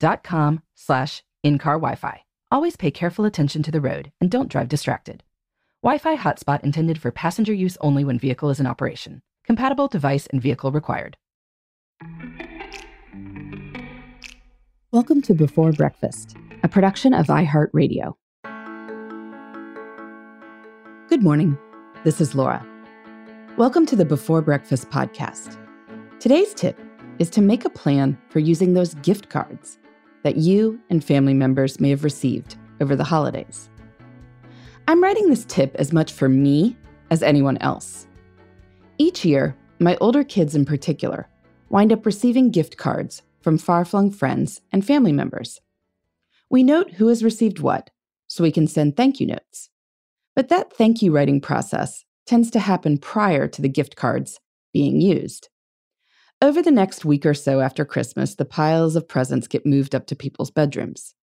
att.com slash in-car Wi-Fi. Always pay careful attention to the road and don't drive distracted. Wi-Fi hotspot intended for passenger use only when vehicle is in operation. Compatible device and vehicle required. Welcome to Before Breakfast, a production of iHeartRadio. Good morning. This is Laura. Welcome to the Before Breakfast podcast. Today's tip is to make a plan for using those gift cards that you and family members may have received over the holidays. I'm writing this tip as much for me as anyone else. Each year, my older kids in particular wind up receiving gift cards from far flung friends and family members. We note who has received what so we can send thank you notes. But that thank you writing process tends to happen prior to the gift cards being used. Over the next week or so after Christmas, the piles of presents get moved up to people's bedrooms.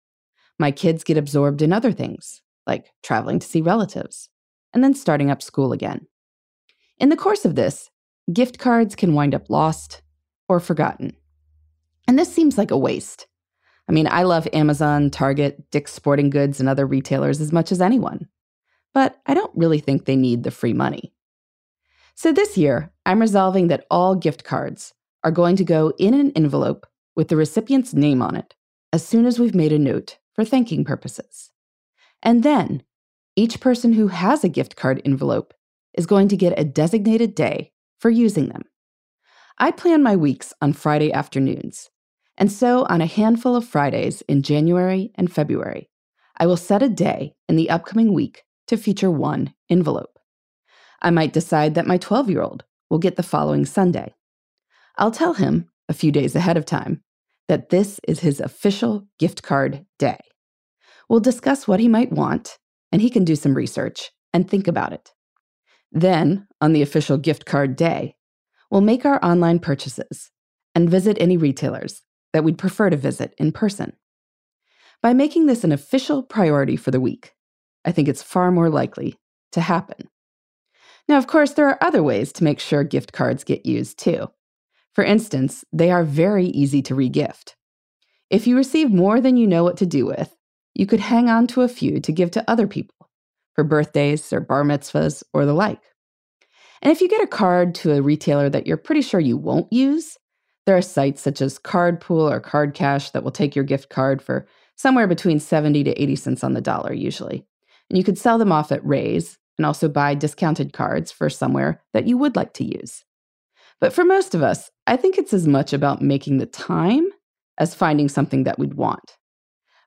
My kids get absorbed in other things, like traveling to see relatives, and then starting up school again. In the course of this, gift cards can wind up lost or forgotten. And this seems like a waste. I mean, I love Amazon, Target, Dick's Sporting Goods, and other retailers as much as anyone, but I don't really think they need the free money. So this year, I'm resolving that all gift cards are going to go in an envelope with the recipient's name on it as soon as we've made a note for thanking purposes. And then, each person who has a gift card envelope is going to get a designated day for using them. I plan my weeks on Friday afternoons, and so on a handful of Fridays in January and February, I will set a day in the upcoming week to feature one envelope. I might decide that my 12 year old will get the following Sunday. I'll tell him a few days ahead of time that this is his official gift card day. We'll discuss what he might want, and he can do some research and think about it. Then, on the official gift card day, we'll make our online purchases and visit any retailers that we'd prefer to visit in person. By making this an official priority for the week, I think it's far more likely to happen. Now, of course, there are other ways to make sure gift cards get used too. For instance, they are very easy to regift. If you receive more than you know what to do with, you could hang on to a few to give to other people for birthdays or bar mitzvahs or the like. And if you get a card to a retailer that you're pretty sure you won't use, there are sites such as Cardpool or Card Cash that will take your gift card for somewhere between 70 to 80 cents on the dollar usually. And you could sell them off at Raise and also buy discounted cards for somewhere that you would like to use. But for most of us, I think it's as much about making the time as finding something that we'd want.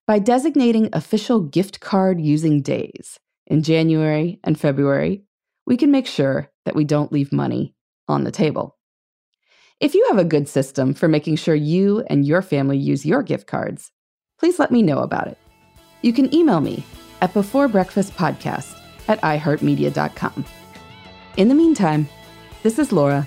By designating official gift card using days in January and February, we can make sure that we don't leave money on the table. If you have a good system for making sure you and your family use your gift cards, please let me know about it. You can email me at beforebreakfastpodcast at iheartmedia.com. In the meantime, this is Laura